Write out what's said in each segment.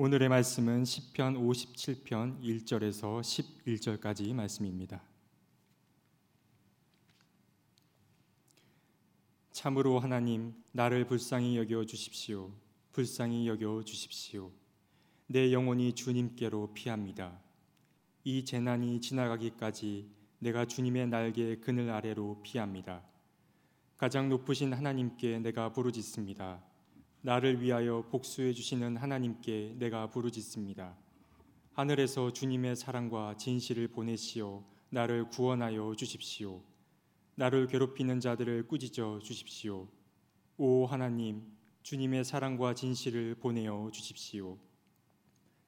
오늘의 말씀은 시편 57편 1절에서 11절까지 말씀입니다. 참으로 하나님 나를 불쌍히 여겨 주십시오. 불쌍히 여겨 주십시오. 내 영혼이 주님께로 피합니다. 이 재난이 지나가기까지 내가 주님의 날개 그늘 아래로 피합니다. 가장 높으신 하나님께 내가 부르짖습니다. 나를 위하여 복수해 주시는 하나님께 내가 부르짖습니다. 하늘에서 주님의 사랑과 진실을 보내시어 나를 구원하여 주십시오. 나를 괴롭히는 자들을 꾸짖어 주십시오. 오 하나님, 주님의 사랑과 진실을 보내어 주십시오.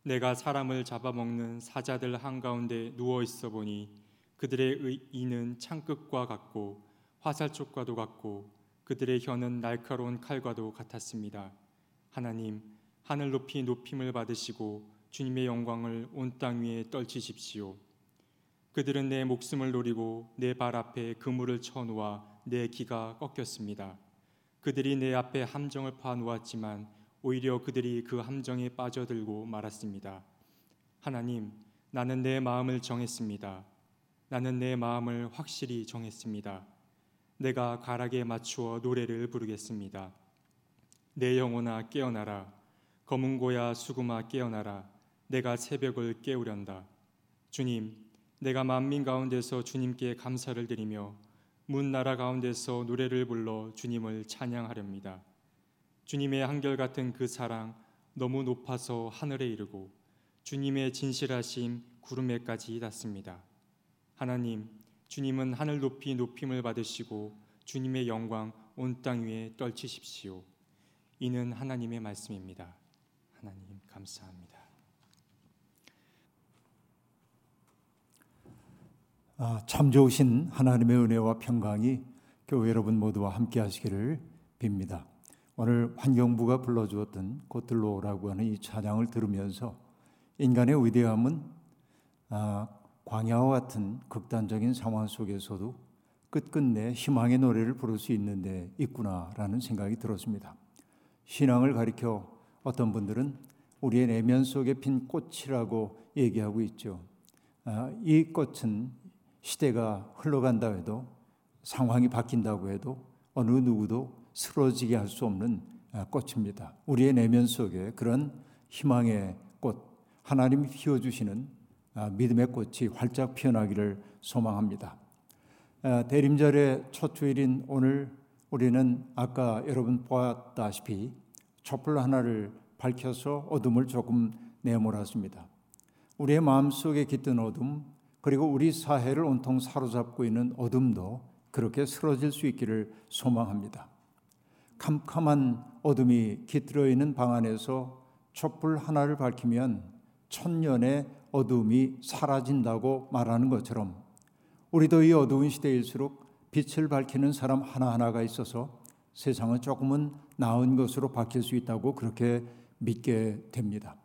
내가 사람을 잡아먹는 사자들 한가운데 누워 있어 보니 그들의 이는 창끝과 같고 화살촉과도 같고 그들의 혀는 날카로운 칼과도 같았습니다. 하나님, 하늘 높이 높임을 받으시고 주님의 영광을 온 땅 위에 떨치십시오. 그들은 내 목숨을 노리고 내 발 앞에 그물을 쳐놓아 내 기가 꺾였습니다. 그들이 내 앞에 함정을 파놓았지만 오히려 그들이 그 함정에 빠져들고 말았습니다. 하나님, 나는 내 마음을 정했습니다. 나는 내 마음을 확실히 정했습니다. 내가 가락에 맞추어 노래를 부르겠습니다. 내 영혼아 깨어나라 검은 고야 수구마 깨어나라 내가 새벽을 깨우련다. 주님, 내가 만민 가운데서 주님께 감사를 드리며 문 나라 가운데서 노래를 불러 주님을 찬양하렵니다. 주님의 한결같은 그 사랑 너무 높아서 하늘에 이르고 주님의 진실하심 구름에까지 닿습니다. 하나님, 주님은 하늘 높이 높임을 받으시고 주님의 영광 온 땅 위에 떨치십시오. 이는 하나님의 말씀입니다. 하나님 감사합니다. 아, 참 좋으신 하나님의 은혜와 평강이 교회 여러분 모두와 함께 하시기를 빕니다. 오늘 환경부가 불러주었던 고틀로라고 하는 이 찬양을 들으면서 인간의 위대함은 아, 광야와 같은 극단적인 상황 속에서도 끝끝내 희망의 노래를 부를 수 있는데 있구나라는 생각이 들었습니다. 신앙을 가리켜 어떤 분들은 우리의 내면 속에 핀 꽃이라고 얘기하고 있죠. 아, 이 꽃은 시대가 흘러간다 해도 상황이 바뀐다고 해도 어느 누구도 쓰러지게 할 수 없는 아, 꽃입니다. 우리의 내면 속에 그런 희망의 꽃, 하나님이 피워주시는 아, 믿음의 꽃이 활짝 피어나기를 소망합니다. 아, 대림절의 첫 주일인 오늘 우리는 아까 여러분 보았다시피 촛불 하나를 밝혀서 어둠을 조금 내몰았습니다. 우리의 마음속에 깃든 어둠 그리고 우리 사회를 온통 사로잡고 있는 어둠도 그렇게 쓰러질 수 있기를 소망합니다. 캄캄한 어둠이 깃들어 있는 방 안에서 촛불 하나를 밝히면 천년의 어둠이 사라진다고 말하는 것처럼 우리도 이 어두운 시대일수록 빛을 밝히는 사람 하나하나가 있어서 세상은 조금은 나은 것으로 바뀔 수 있다고 그렇게 믿게 됩니다.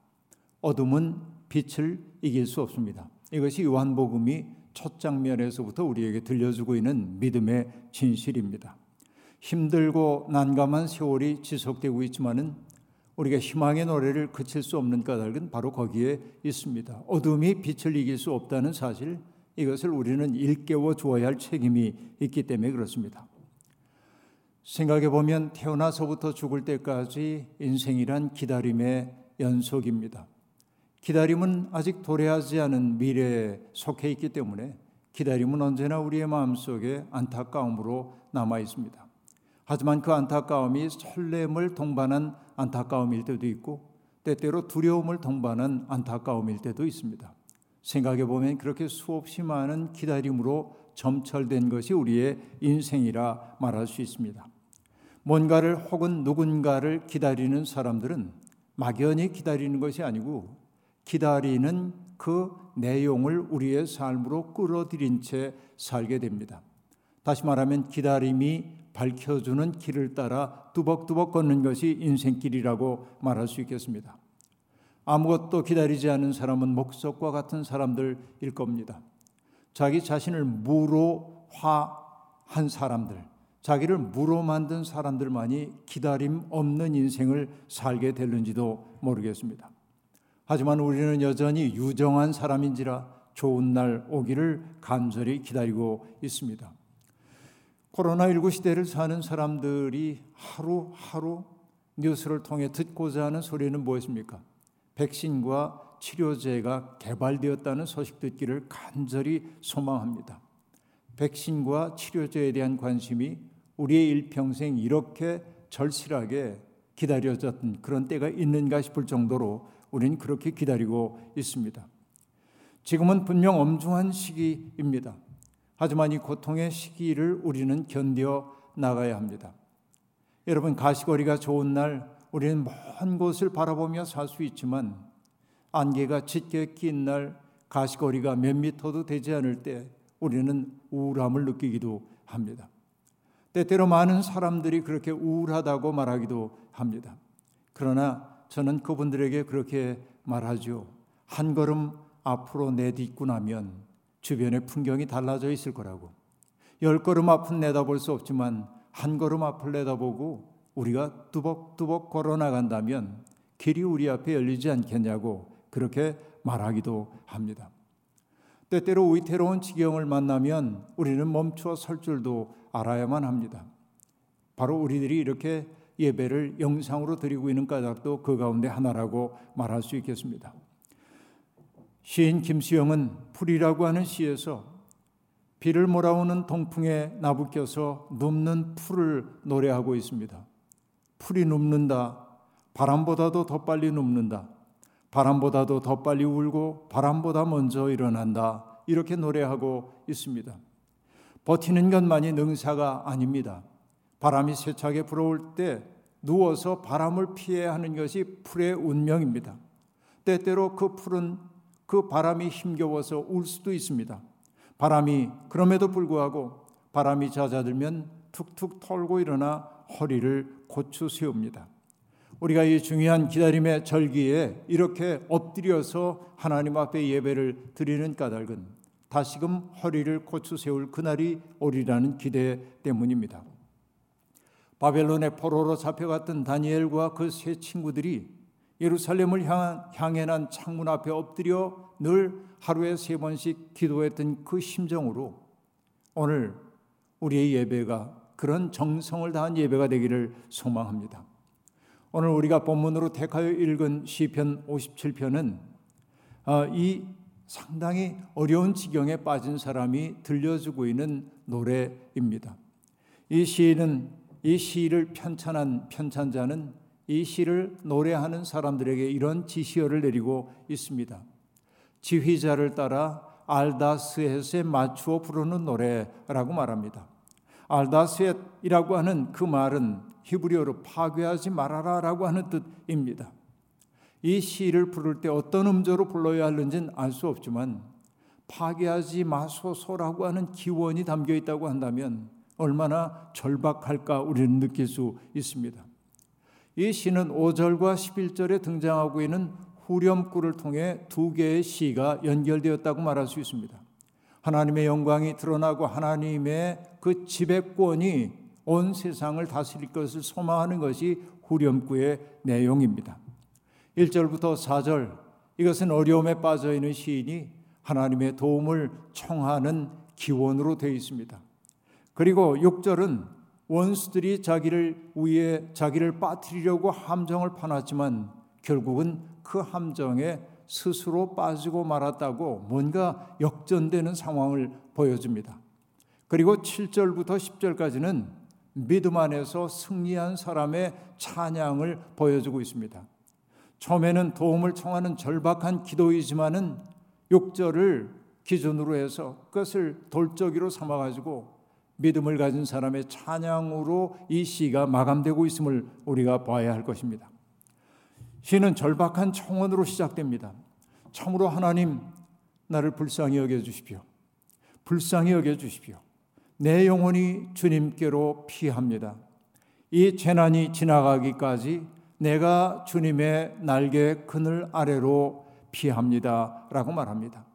어둠은 빛을 이길 수 없습니다. 이것이 요한복음이 첫 장면에서부터 우리에게 들려주고 있는 믿음의 진실입니다. 힘들고 난감한 세월이 지속되고 있지만은 우리가 희망의 노래를 그칠 수 없는 까닭은 바로 거기에 있습니다. 어둠이 빛을 이길 수 없다는 사실, 이것을 우리는 일깨워 주어야 할 책임이 있기 때문에 그렇습니다. 생각해 보면 태어나서부터 죽을 때까지 인생이란 기다림의 연속입니다. 기다림은 아직 도래하지 않은 미래에 속해 있기 때문에 기다림은 언제나 우리의 마음속에 안타까움으로 남아 있습니다. 하지만 그 안타까움이 설렘을 동반한 안타까움일 때도 있고 때때로 두려움을 동반한 안타까움일 때도 있습니다. 생각해 보면 그렇게 수없이 많은 기다림으로 점철된 것이 우리의 인생이라 말할 수 있습니다. 뭔가를 혹은 누군가를 기다리는 사람들은 막연히 기다리는 것이 아니고 기다리는 그 내용을 우리의 삶으로 끌어들인 채 살게 됩니다. 다시 말하면 기다림이 밝혀주는 길을 따라 뚜벅뚜벅 걷는 것이 인생길이라고 말할 수 있겠습니다. 아무것도 기다리지 않는 사람은 목석과 같은 사람들일 겁니다. 자기 자신을 무로 화한 사람들, 자기를 무로 만든 사람들만이 기다림 없는 인생을 살게 될는지도 모르겠습니다. 하지만 우리는 여전히 유정한 사람인지라 좋은 날 오기를 간절히 기다리고 있습니다. 코로나19 시대를 사는 사람들이 하루하루 뉴스를 통해 듣고자 하는 소리는 무엇입니까? 백신과 치료제가 개발되었다는 소식 듣기를 간절히 소망합니다. 백신과 치료제에 대한 관심이 우리의 일평생 이렇게 절실하게 기다려졌던 그런 때가 있는가 싶을 정도로 우리는 그렇게 기다리고 있습니다. 지금은 분명 엄중한 시기입니다. 하지만 이 고통의 시기를 우리는 견뎌 나가야 합니다. 여러분 가시거리가 좋은 날 우리는 먼 곳을 바라보며 살 수 있지만 안개가 짙게 낀 날 가시거리가 몇 미터도 되지 않을 때 우리는 우울함을 느끼기도 합니다. 때때로 많은 사람들이 그렇게 우울하다고 말하기도 합니다. 그러나 저는 그분들에게 그렇게 말하죠. 한 걸음 앞으로 내딛고 나면 주변의 풍경이 달라져 있을 거라고. 열 걸음 앞은 내다볼 수 없지만 한 걸음 앞을 내다보고 우리가 뚜벅뚜벅 걸어 나간다면 길이 우리 앞에 열리지 않겠냐고 그렇게 말하기도 합니다. 때때로 위태로운 지경을 만나면 우리는 멈추어 설 줄도 알아야만 합니다. 바로 우리들이 이렇게 예배를 영상으로 드리고 있는 까닭도 그 가운데 하나라고 말할 수 있겠습니다. 시인 김수영은 풀이라고 하는 시에서 비를 몰아오는 동풍에 나부껴서 눕는 풀을 노래하고 있습니다. 풀이 눕는다. 바람보다도 더 빨리 눕는다. 바람보다도 더 빨리 울고 바람보다 먼저 일어난다. 이렇게 노래하고 있습니다. 버티는 것만이 능사가 아닙니다. 바람이 세차게 불어올 때 누워서 바람을 피해야 하는 것이 풀의 운명입니다. 때때로 그 풀은 그 바람이 힘겨워서 울 수도 있습니다. 바람이 그럼에도 불구하고 바람이 잦아들면 툭툭 털고 일어나 허리를 고추 세웁니다. 우리가 이 중요한 기다림의 절기에 이렇게 엎드려서 하나님 앞에 예배를 드리는 까닭은 다시금 허리를 고추 세울 그날이 오리라는 기대 때문입니다. 바벨론의 포로로 잡혀갔던 다니엘과 그 세 친구들이 예루살렘을 향해 난 창문 앞에 엎드려 늘 하루에 세 번씩 기도했던 그 심정으로 오늘 우리의 예배가 그런 정성을 다한 예배가 되기를 소망합니다. 오늘 우리가 본문으로 택하여 읽은 시편 57편은 어, 이 상당히 어려운 지경에 빠진 사람이 들려주고 있는 노래입니다. 이 시인은 이 시를 편찬한 편찬자는 이 시를 노래하는 사람들에게 이런 지시어를 내리고 있습니다. 지휘자를 따라 알다스햇에 맞추어 부르는 노래라고 말합니다. 알다스햇이라고 하는 그 말은 히브리어로 파괴하지 말아라라고 하는 뜻입니다. 이 시를 부를 때 어떤 음조로 불러야 하는지는 알 수 없지만 파괴하지 마소서라고 하는 기원이 담겨 있다고 한다면 얼마나 절박할까 우리는 느낄 수 있습니다. 이 시는 5절과 11절에 등장하고 있는 후렴구를 통해 두 개의 시가 연결되었다고 말할 수 있습니다. 하나님의 영광이 드러나고 하나님의 그 지배권이 온 세상을 다스릴 것을 소망하는 것이 후렴구의 내용입니다. 1절부터 4절 이것은 어려움에 빠져 있는 시인이 하나님의 도움을 청하는 기원으로 되어 있습니다. 그리고 6절은 원수들이 자기를 위해 자기를 빠뜨리려고 함정을 파놨지만 결국은 그 함정에 스스로 빠지고 말았다고 뭔가 역전되는 상황을 보여줍니다. 그리고 7절부터 10절까지는 믿음 안에서 승리한 사람의 찬양을 보여주고 있습니다. 처음에는 도움을 청하는 절박한 기도이지만은 6절을 기준으로 해서 그것을 돌적이로 삼아 가지고 믿음을 가진 사람의 찬양으로 이 시가 마감되고 있음을 우리가 봐야 할 것입니다. 시는 절박한 청원으로 시작됩니다. 참으로 하나님 나를 불쌍히 여겨 주십시오. 불쌍히 여겨 주십시오. 내 영혼이 주님께로 피합니다. 이 재난이 지나가기까지 내가 주님의 날개 그늘 아래로 피합니다. 라고 말합니다.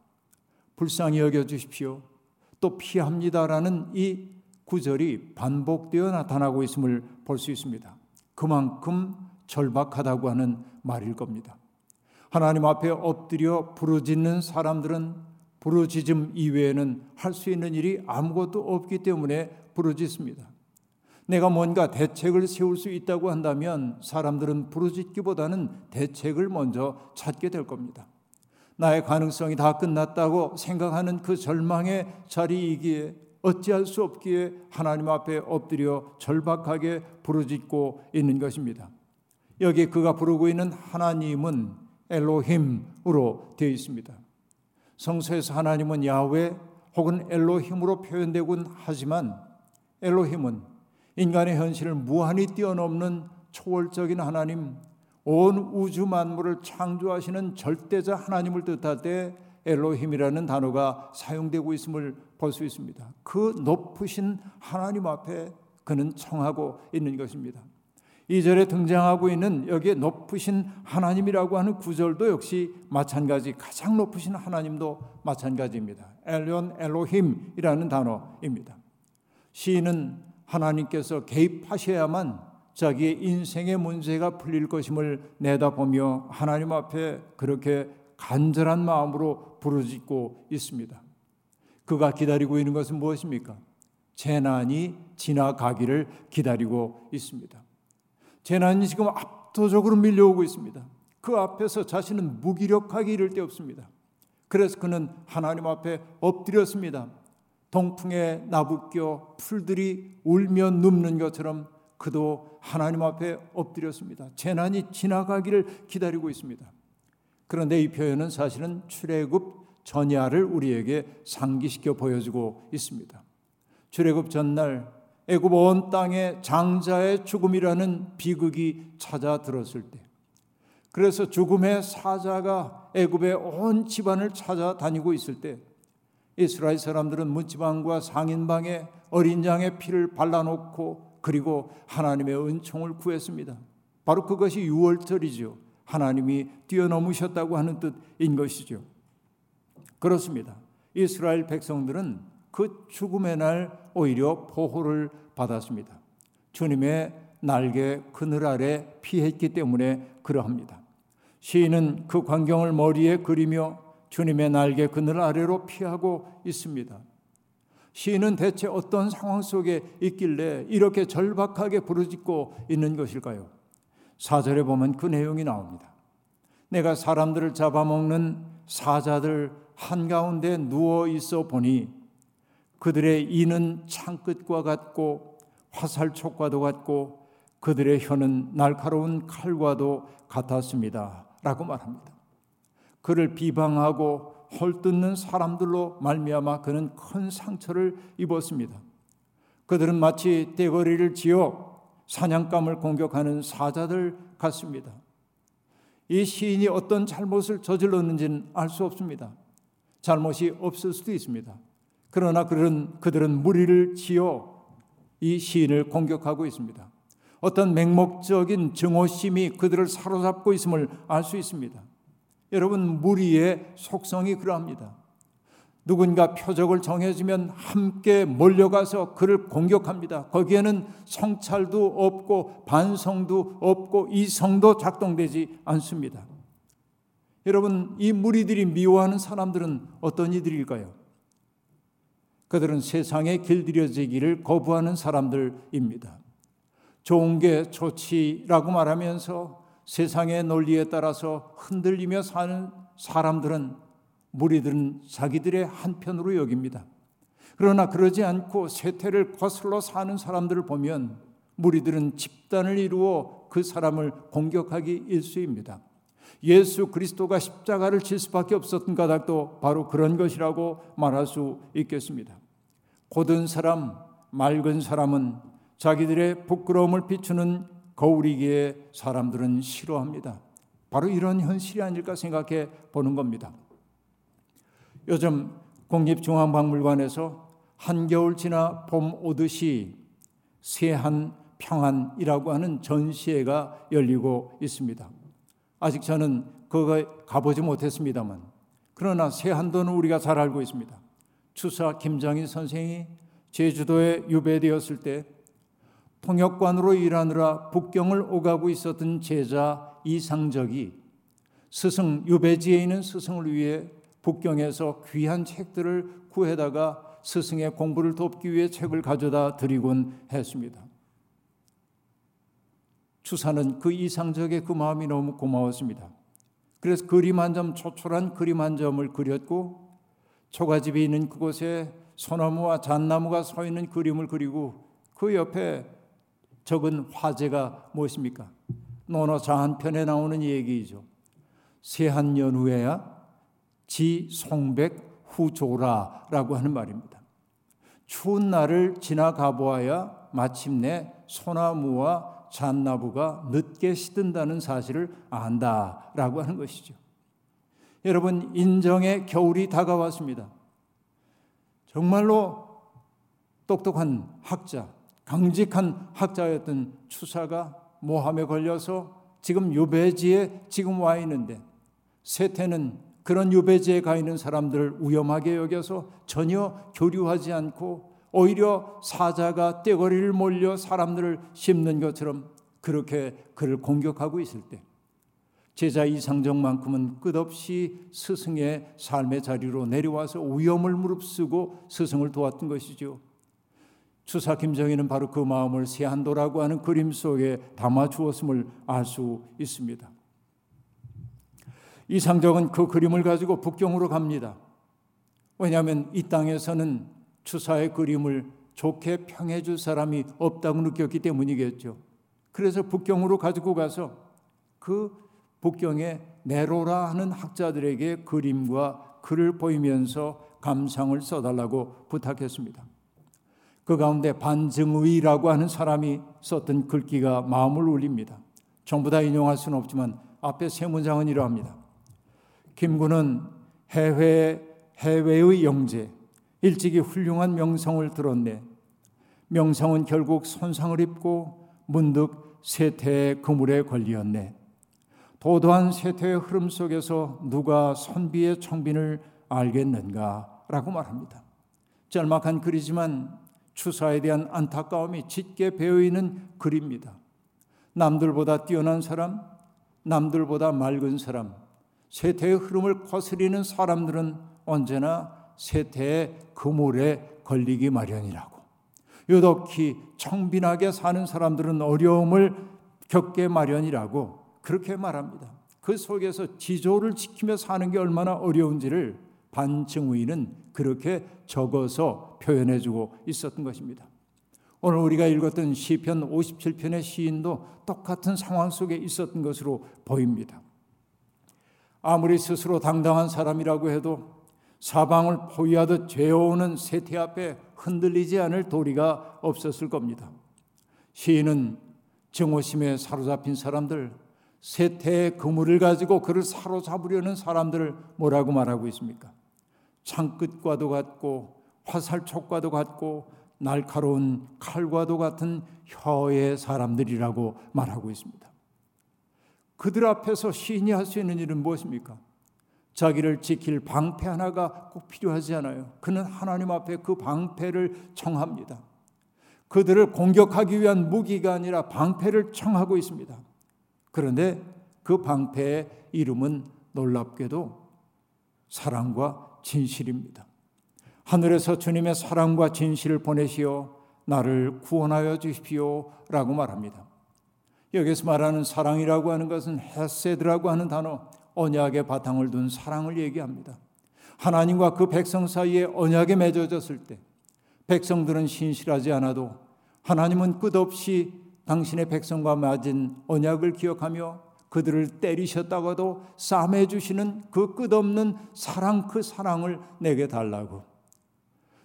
불쌍히 여겨 주십시오. 또 피합니다라는 이 구절이 반복되어 나타나고 있음을 볼 수 있습니다. 그만큼 절박하다고 하는 말일 겁니다. 하나님 앞에 엎드려 부르짖는 사람들은 부르짖음 이외에는 할 수 있는 일이 아무것도 없기 때문에 부르짖습니다. 내가 뭔가 대책을 세울 수 있다고 한다면 사람들은 부르짖기보다는 대책을 먼저 찾게 될 겁니다. 나의 가능성이 다 끝났다고 생각하는 그 절망의 자리이기에 어찌할 수 없기에 하나님 앞에 엎드려 절박하게 부르짖고 있는 것입니다. 여기 그가 부르고 있는 하나님은 엘로힘으로 되어 있습니다. 성서에서 하나님은 야훼 혹은 엘로힘으로 표현되곤 하지만 엘로힘은 인간의 현실을 무한히 뛰어넘는 초월적인 하나님, 온 우주 만물을 창조하시는 절대자 하나님을 뜻할 때 엘로힘이라는 단어가 사용되고 있음을 볼 수 있습니다. 그 높으신 하나님 앞에 그는 청하고 있는 것입니다. 2절에 등장하고 있는 여기에 높으신 하나님이라고 하는 구절도 역시 마찬가지 가장 높으신 하나님도 마찬가지입니다. 엘리온 엘로힘이라는 단어입니다. 시인은 하나님께서 개입하셔야만 자기의 인생의 문제가 풀릴 것임을 내다보며 하나님 앞에 그렇게 간절한 마음으로 부르짖고 있습니다. 그가 기다리고 있는 것은 무엇입니까? 재난이 지나가기를 기다리고 있습니다. 재난이 지금 압도적으로 밀려오고 있습니다. 그 앞에서 자신은 무기력하기 이를 데 없습니다. 그래서 그는 하나님 앞에 엎드렸습니다. 동풍에 나부껴 풀들이 울며 눕는 것처럼 그도 하나님 앞에 엎드렸습니다. 재난이 지나가기를 기다리고 있습니다. 그런데 이 표현은 사실은 출애굽 전야를 우리에게 상기시켜 보여주고 있습니다. 출애굽 전날 애굽 온 땅에 장자의 죽음이라는 비극이 찾아들었을 때 그래서 죽음의 사자가 애굽의 온 집안을 찾아다니고 있을 때 이스라엘 사람들은 문지방과 상인방에 어린 양의 피를 발라놓고 그리고 하나님의 은총을 구했습니다. 바로 그것이 유월절이죠. 하나님이 뛰어넘으셨다고 하는 뜻인 것이죠. 그렇습니다. 이스라엘 백성들은 그 죽음의 날 오히려 보호를 받았습니다. 주님의 날개 그늘 아래 피했기 때문에 그러합니다. 시인은 그 광경을 머리에 그리며 주님의 날개 그늘 아래로 피하고 있습니다. 시인은 대체 어떤 상황 속에 있길래 이렇게 절박하게 부르짖고 있는 것일까요? 사절에 보면 그 내용이 나옵니다. 내가 사람들을 잡아먹는 사자들 한가운데 누워 있어 보니 그들의 이는 창끝과 같고 화살촉과도 같고 그들의 혀는 날카로운 칼과도 같았습니다. 라고 말합니다. 그를 비방하고 헐뜯는 사람들로 말미암아 그는 큰 상처를 입었습니다. 그들은 마치 떼거리를 지어 사냥감을 공격하는 사자들 같습니다. 이 시인이 어떤 잘못을 저질렀는지는 알 수 없습니다. 잘못이 없을 수도 있습니다. 그러나 그들은, 그들은 무리를 지어 이 시인을 공격하고 있습니다. 어떤 맹목적인 증오심이 그들을 사로잡고 있음을 알 수 있습니다. 여러분, 무리의 속성이 그러합니다. 누군가 표적을 정해지면 함께 몰려가서 그를 공격합니다. 거기에는 성찰도 없고 반성도 없고 이성도 작동되지 않습니다. 여러분, 이 무리들이 미워하는 사람들은 어떤 이들일까요? 그들은 세상에 길들여지기를 거부하는 사람들입니다. 좋은 게 좋지라고 말하면서 세상의 논리에 따라서 흔들리며 사는 사람들은 무리들은 자기들의 한편으로 여깁니다. 그러나 그러지 않고 쇠퇴를 거슬러 사는 사람들을 보면 무리들은 집단을 이루어 그 사람을 공격하기 일쑤입니다. 예수 그리스도가 십자가를 칠 수밖에 없었던 까닭도 바로 그런 것이라고 말할 수 있겠습니다. 고든 사람, 맑은 사람은 자기들의 부끄러움을 비추는 거울이기에 사람들은 싫어합니다. 바로 이런 현실이 아닐까 생각해 보는 겁니다. 요즘 국립중앙박물관에서 한겨울 지나 봄 오듯이 세한 평안이라고 하는 전시회가 열리고 있습니다. 아직 저는 그거 가보지 못했습니다만 그러나 세한도는 우리가 잘 알고 있습니다. 추사 김장인 선생이 제주도에 유배되었을 때 통역관으로 일하느라 북경을 오가고 있었던 제자 이상적이 스승 유배지에 있는 스승을 위해 북경에서 귀한 책들을 구해다가 스승의 공부를 돕기 위해 책을 가져다 드리곤 했습니다. 추사는 그 이상적의 그 마음이 너무 고마웠습니다. 그래서 그림 한 점, 초촐한 그림 한 점을 그렸고 초가집이 있는 그곳에 소나무와 잣나무가 서 있는 그림을 그리고 그 옆에 적은 화제가 무엇입니까? 논어자 한 편에 나오는 얘기이죠. 세한년 후에야 지 송백 후조라라고 하는 말입니다. 추운 날을 지나가 보아야 마침내 소나무와 잣나무가 늦게 시든다는 사실을 안다라고 하는 것이죠. 여러분 인정의 겨울이 다가왔습니다. 정말로 똑똑한 학자, 강직한 학자였던 추사가 모함에 걸려서 지금 유배지에 지금 와 있는데 세태는 그런 유배지에 가 있는 사람들을 위험하게 여겨서 전혀 교류하지 않고 오히려 사자가 떼거리를 몰려 사람들을 씹는 것처럼 그렇게 그를 공격하고 있을 때 제자 이상정만큼은 끝없이 스승의 삶의 자리로 내려와서 위험을 무릅쓰고 스승을 도왔던 것이죠. 추사 김정희는 바로 그 마음을 세한도라고 하는 그림 속에 담아 주었음을 알 수 있습니다. 이상정은 그 그림을 가지고 북경으로 갑니다. 왜냐하면 이 땅에서는 추사의 그림을 좋게 평해 줄 사람이 없다고 느꼈기 때문이겠죠. 그래서 북경으로 가지고 가서 그 북경의 네로라 하는 학자들에게 그림과 글을 보이면서 감상을 써달라고 부탁했습니다. 그 가운데 반증의라고 하는 사람이 썼던 글귀가 마음을 울립니다. 전부 다 인용할 수는 없지만 앞에 세 문장은 이러합니다. 김구는 해외, 해외의 영재, 일찍이 훌륭한 명성을 들었네. 명성은 결국 손상을 입고 문득 세태의 그물에 걸리었네. 도도한 세태의 흐름 속에서 누가 선비의 청빈을 알겠는가? 라고 말합니다. 짤막한 글이지만 추사에 대한 안타까움이 짙게 배어있는 글입니다. 남들보다 뛰어난 사람, 남들보다 맑은 사람, 세태의 흐름을 거스리는 사람들은 언제나 세태의 그물에 걸리기 마련이라고. 유독히 청빈하게 사는 사람들은 어려움을 겪게 마련이라고 그렇게 말합니다. 그 속에서 지조를 지키며 사는 게 얼마나 어려운지를 반증의는 그렇게 적어서 표현해 주고 있었던 것입니다. 오늘 우리가 읽었던 시편 57편의 시인도 똑같은 상황 속에 있었던 것으로 보입니다. 아무리 스스로 당당한 사람이라고 해도 사방을 포위하듯 죄어오는 세태 앞에 흔들리지 않을 도리가 없었을 겁니다. 시인은 정오심에 사로잡힌 사람들, 세태의 그물을 가지고 그를 사로잡으려는 사람들을 뭐라고 말하고 있습니까? 창끝과도 같고 화살촉과도 같고 날카로운 칼과도 같은 혀의 사람들이라고 말하고 있습니다. 그들 앞에서 시인이 할 수 있는 일은 무엇입니까? 자기를 지킬 방패 하나가 꼭 필요하지 않아요. 그는 하나님 앞에 그 방패를 청합니다. 그들을 공격하기 위한 무기가 아니라 방패를 청하고 있습니다. 그런데 그 방패의 이름은 놀랍게도 사랑과 진실입니다. 하늘에서 주님의 사랑과 진실을 보내시어 나를 구원하여 주십시오 라고 말합니다. 여기서 말하는 사랑이라고 하는 것은 헤세드라고 하는 단어, 언약의 바탕을 둔 사랑을 얘기합니다. 하나님과 그 백성 사이에 언약에 맺어졌을 때 백성들은 신실하지 않아도 하나님은 끝없이 당신의 백성과 맺은 언약을 기억하며 그들을 때리셨다가도 싸매 주시는 그 끝없는 사랑 그 사랑을 내게 달라고.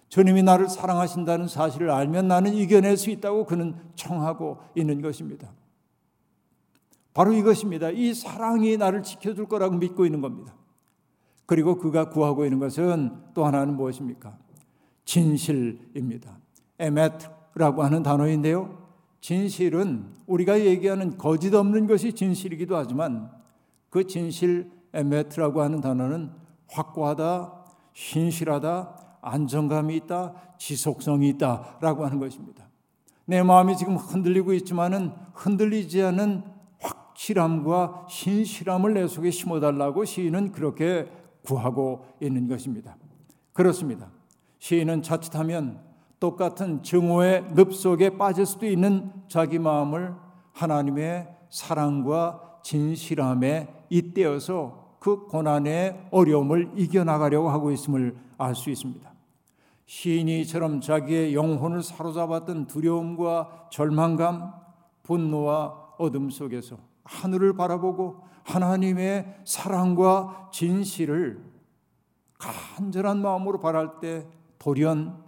주님이 나를 사랑하신다는 사실을 알면 나는 이겨낼 수 있다고 그는 청하고 있는 것입니다. 바로 이것입니다. 이 사랑이 나를 지켜줄 거라고 믿고 있는 겁니다. 그리고 그가 구하고 있는 것은 또 하나는 무엇입니까? 진실입니다. 에메트라고 하는 단어인데요. 진실은 우리가 얘기하는 거짓 없는 것이 진실이기도 하지만 그 진실 에메트라고 하는 단어는 확고하다, 신실하다, 안정감이 있다, 지속성이 있다라고 하는 것입니다. 내 마음이 지금 흔들리고 있지만은 흔들리지 않은 확실함과 신실함을 내 속에 심어달라고 시인은 그렇게 구하고 있는 것입니다. 그렇습니다. 시인은 자칫하면 똑같은 증오의 늪 속에 빠질 수도 있는 자기 마음을 하나님의 사랑과 진실함에 잇대어서 그 고난의 어려움을 이겨나가려고 하고 있음을 알 수 있습니다. 시인이 이처럼 자기의 영혼을 사로잡았던 두려움과 절망감, 분노와 어둠 속에서 하늘을 바라보고 하나님의 사랑과 진실을 간절한 마음으로 바랄 때 돌연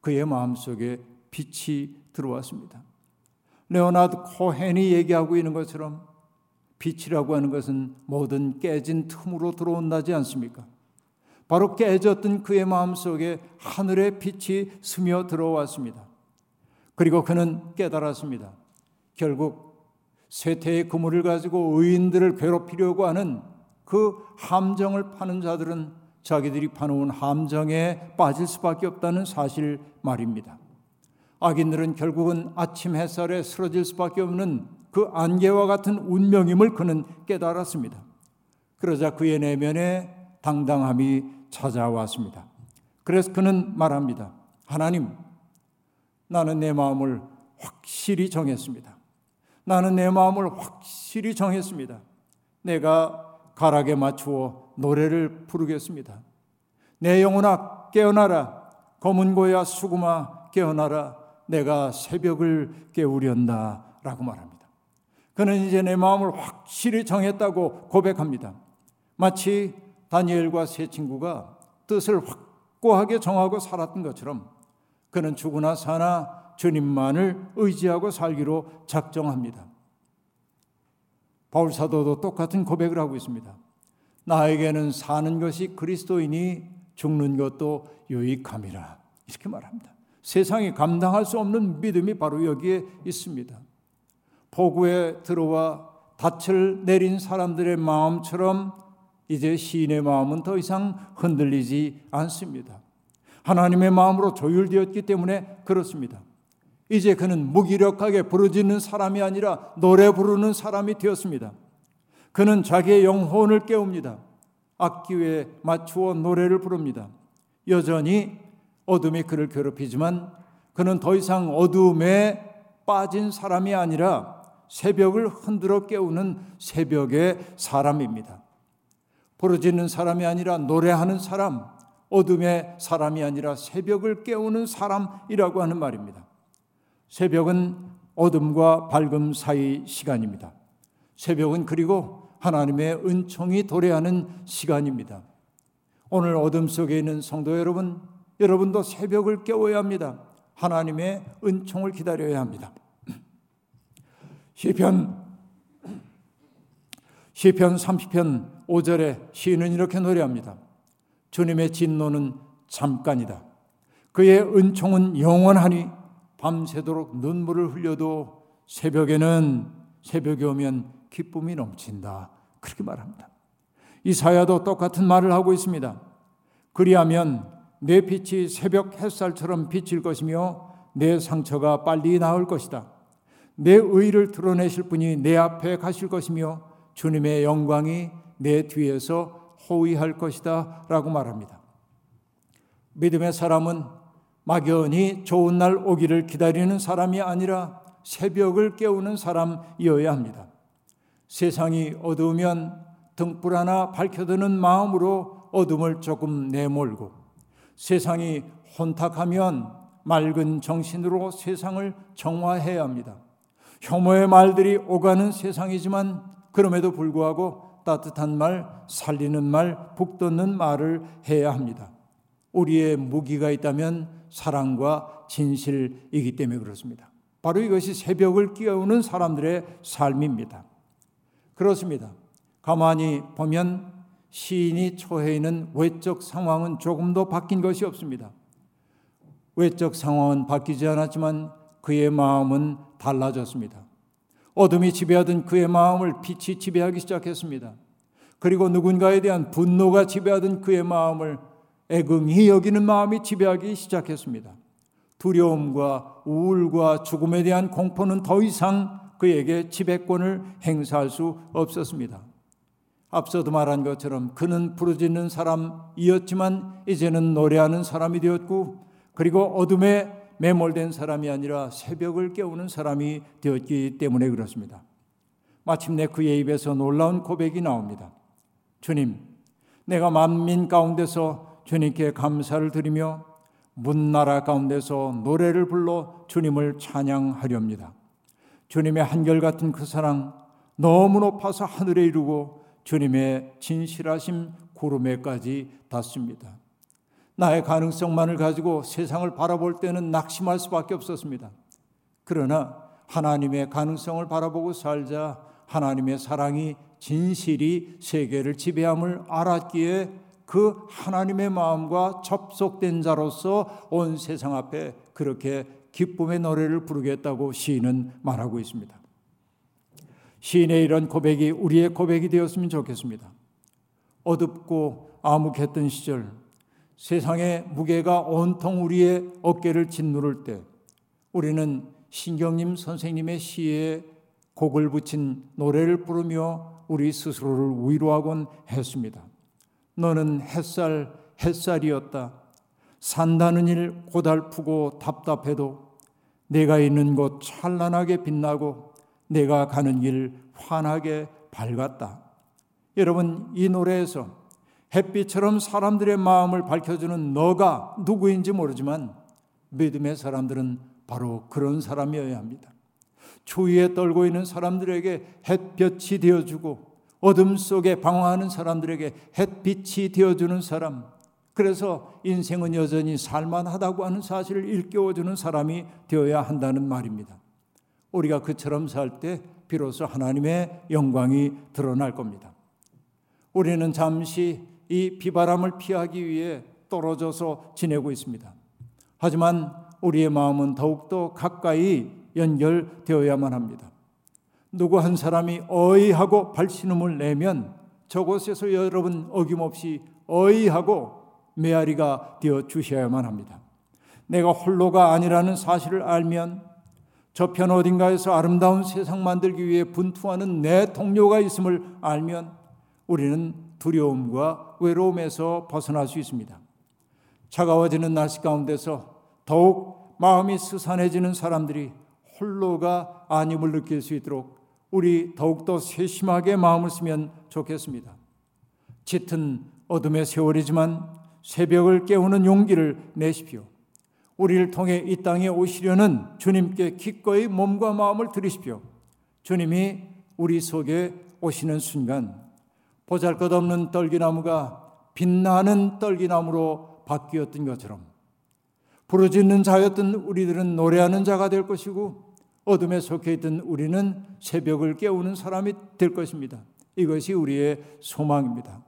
그의 마음속에 빛이 들어왔습니다. 레오나드 코헨이 얘기하고 있는 것처럼 빛이라고 하는 것은 모든 깨진 틈으로 들어온다지 않습니까? 바로 깨졌던 그의 마음 속에 하늘의 빛이 스며 들어왔습니다. 그리고 그는 깨달았습니다. 결국 쇠퇴의 그물을 가지고 의인들을 괴롭히려고 하는 그 함정을 파는 자들은 자기들이 파놓은 함정에 빠질 수밖에 없다는 사실 말입니다. 악인들은 결국은 아침 햇살에 쓰러질 수밖에 없는 그 안개와 같은 운명임을 그는 깨달았습니다. 그러자 그의 내면에 당당함이 찾아왔습니다. 그래서 그는 말합니다. 하나님, 나는 내 마음을 확실히 정했습니다. 나는 내 마음을 확실히 정했습니다. 내가 가락에 맞추어 노래를 부르겠습니다. 내 영혼아 깨어나라. 검은 고야 수구마 깨어나라. 내가 새벽을 깨우련다. 라고 말합니다. 그는 이제 내 마음을 확실히 정했다고 고백합니다. 마치 다니엘과 세 친구가 뜻을 확고하게 정하고 살았던 것처럼 그는 죽으나 사나 주님만을 의지하고 살기로 작정합니다. 바울 사도도 똑같은 고백을 하고 있습니다. 나에게는 사는 것이 그리스도이니 죽는 것도 유익함이라. 이렇게 말합니다. 세상이 감당할 수 없는 믿음이 바로 여기에 있습니다. 포구에 들어와 닻을 내린 사람들의 마음처럼 이제 시인의 마음은 더 이상 흔들리지 않습니다. 하나님의 마음으로 조율되었기 때문에 그렇습니다. 이제 그는 무기력하게 부르짖는 사람이 아니라 노래 부르는 사람이 되었습니다. 그는 자기의 영혼을 깨웁니다. 악기에 맞추어 노래를 부릅니다. 여전히 어둠이 그를 괴롭히지만 그는 더 이상 어둠에 빠진 사람이 아니라 새벽을 흔들어 깨우는 새벽의 사람입니다. 부르짖는 사람이 아니라 노래하는 사람, 어둠의 사람이 아니라 새벽을 깨우는 사람이라고 하는 말입니다. 새벽은 어둠과 밝음 사이 시간입니다. 새벽은 그리고 하나님의 은총이 도래하는 시간입니다. 오늘 어둠 속에 있는 성도 여러분, 여러분도 새벽을 깨워야 합니다. 하나님의 은총을 기다려야 합니다. 시편 시편 30편 5절에 시인은 이렇게 노래합니다. 주님의 진노는 잠깐이다. 그의 은총은 영원하니 밤새도록 눈물을 흘려도 새벽에는 새벽에 오면 기쁨이 넘친다. 그렇게 말합니다. 이사야도 똑같은 말을 하고 있습니다. 그리하면 내 빛이 새벽 햇살처럼 비칠 것이며 내 상처가 빨리 나을 것이다. 내 의를 드러내실 분이 내 앞에 가실 것이며 주님의 영광이 내 뒤에서 호위할 것이다. 라고 말합니다. 믿음의 사람은 막연히 좋은 날 오기를 기다리는 사람이 아니라 새벽을 깨우는 사람이어야 합니다. 세상이 어두우면 등불 하나 밝혀드는 마음으로 어둠을 조금 내몰고 세상이 혼탁하면 맑은 정신으로 세상을 정화해야 합니다. 혐오의 말들이 오가는 세상이지만 그럼에도 불구하고 따뜻한 말, 살리는 말, 북돋는 말을 해야 합니다. 우리의 무기가 있다면 사랑과 진실이기 때문에 그렇습니다. 바로 이것이 새벽을 끼우는 사람들의 삶입니다. 그렇습니다. 가만히 보면 시인이 처해 있는 외적 상황은 조금도 바뀐 것이 없습니다. 외적 상황은 바뀌지 않았지만 그의 마음은 달라졌습니다. 어둠이 지배하던 그의 마음을 빛이 지배하기 시작했습니다. 그리고 누군가에 대한 분노가 지배하던 그의 마음을 애긍히 여기는 마음이 지배하기 시작했습니다. 두려움과 우울과 죽음에 대한 공포는 더 이상 그에게 지배권을 행사할 수 없었습니다. 앞서도 말한 것처럼 그는 부르짖는 사람이었지만 이제는 노래하는 사람이 되었고 그리고 어둠에 매몰된 사람이 아니라 새벽을 깨우는 사람이 되었기 때문에 그렇습니다. 마침내 그의 입에서 놀라운 고백이 나옵니다. 주님, 내가 만민 가운데서 주님께 감사를 드리며 문나라 가운데서 노래를 불러 주님을 찬양하렵니다. 주님의 한결같은 그 사랑 너무 높아서 하늘에 이르고 주님의 진실하심 구름에까지 닿습니다. 나의 가능성만을 가지고 세상을 바라볼 때는 낙심할 수밖에 없었습니다. 그러나 하나님의 가능성을 바라보고 살자 하나님의 사랑이 진실이 세계를 지배함을 알았기에 그 하나님의 마음과 접속된 자로서 온 세상 앞에 그렇게 기쁨의 노래를 부르겠다고 시인은 말하고 있습니다. 시인의 이런 고백이 우리의 고백이 되었으면 좋겠습니다. 어둡고 암흑했던 시절 세상의 무게가 온통 우리의 어깨를 짓누를 때 우리는 신경님 선생님의 시에 곡을 붙인 노래를 부르며 우리 스스로를 위로하곤 했습니다. 너는 햇살, 햇살이었다. 산다는 일 고달프고 답답해도 내가 있는 곳 찬란하게 빛나고 내가 가는 길 환하게 밝았다. 여러분, 이 노래에서 햇빛처럼 사람들의 마음을 밝혀주는 너가 누구인지 모르지만 믿음의 사람들은 바로 그런 사람이어야 합니다. 추위에 떨고 있는 사람들에게 햇볕이 되어주고 어둠 속에 방황하는 사람들에게 햇빛이 되어주는 사람. 그래서 인생은 여전히 살만하다고 하는 사실을 일깨워주는 사람이 되어야 한다는 말입니다. 우리가 그처럼 살 때 비로소 하나님의 영광이 드러날 겁니다. 우리는 잠시 이 비바람을 피하기 위해 떨어져서 지내고 있습니다. 하지만 우리의 마음은 더욱더 가까이 연결되어야만 합니다. 누구 한 사람이 어이하고 발신음을 내면 저곳에서 여러분 어김없이 어이하고 메아리가 되어 주셔야만 합니다. 내가 홀로가 아니라는 사실을 알면 저편 어딘가에서 아름다운 세상 만들기 위해 분투하는 내 동료가 있음을 알면 우리는 두려움과 외로움에서 벗어날 수 있습니다. 차가워지는 날씨 가운데서 더욱 마음이 스산해지는 사람들이 홀로가 아님을 느낄 수 있도록 우리 더욱더 세심하게 마음을 쓰면 좋겠습니다. 짙은 어둠의 세월이지만 새벽을 깨우는 용기를 내십시오. 우리를 통해 이 땅에 오시려는 주님께 기꺼이 몸과 마음을 들이십시오. 주님이 우리 속에 오시는 순간 보잘 것 없는 떨기나무가 빛나는 떨기나무로 바뀌었던 것처럼 부르짖는 자였던 우리들은 노래하는 자가 될 것이고 어둠에 속해 있던 우리는 새벽을 깨우는 사람이 될 것입니다. 이것이 우리의 소망입니다.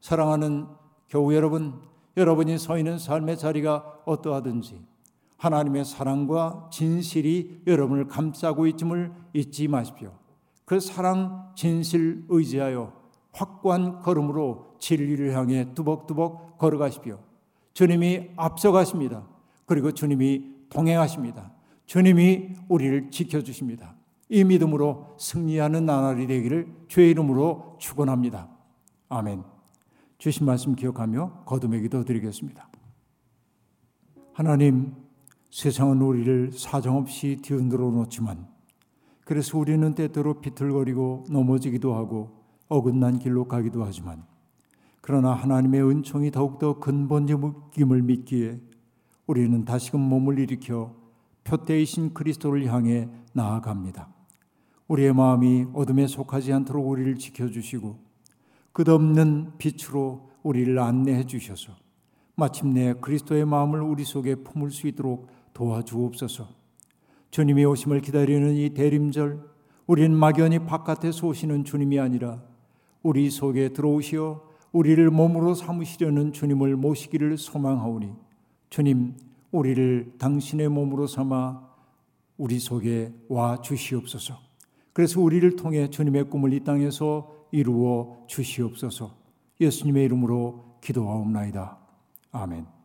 사랑하는 교우 여러분, 여러분이 서 있는 삶의 자리가 어떠하든지 하나님의 사랑과 진실이 여러분을 감싸고 있음을 잊지 마십시오. 그 사랑, 진실 의지하여 확고한 걸음으로 진리를 향해 두벅두벅 걸어가십시오. 주님이 앞서가십니다. 그리고 주님이 동행하십니다. 주님이 우리를 지켜주십니다. 이 믿음으로 승리하는 나날이 되기를 주의 이름으로 축원합니다. 아멘. 주신 말씀 기억하며 거듭의 기도 드리겠습니다. 하나님, 세상은 우리를 사정없이 뒤흔들어 놓지만 그래서 우리는 때때로 비틀거리고 넘어지기도 하고 어긋난 길로 가기도 하지만 그러나 하나님의 은총이 더욱더 근본적임을 믿기에 우리는 다시금 몸을 일으켜 표대이신 그리스도를 향해 나아갑니다. 우리의 마음이 어둠에 속하지 않도록 우리를 지켜주시고 끝없는 빛으로 우리를 안내해 주셔서 마침내 그리스도의 마음을 우리 속에 품을 수 있도록 도와주옵소서. 주님의 오심을 기다리는 이 대림절, 우리는 막연히 바깥에서 오시는 주님이 아니라 우리 속에 들어오시어 우리를 몸으로 삼으시려는 주님을 모시기를 소망하오니 주님 우리를 당신의 몸으로 삼아 우리 속에 와 주시옵소서. 그래서 우리를 통해 주님의 꿈을 이 땅에서 이루어 주시옵소서. 예수님의 이름으로 기도하옵나이다. 아멘.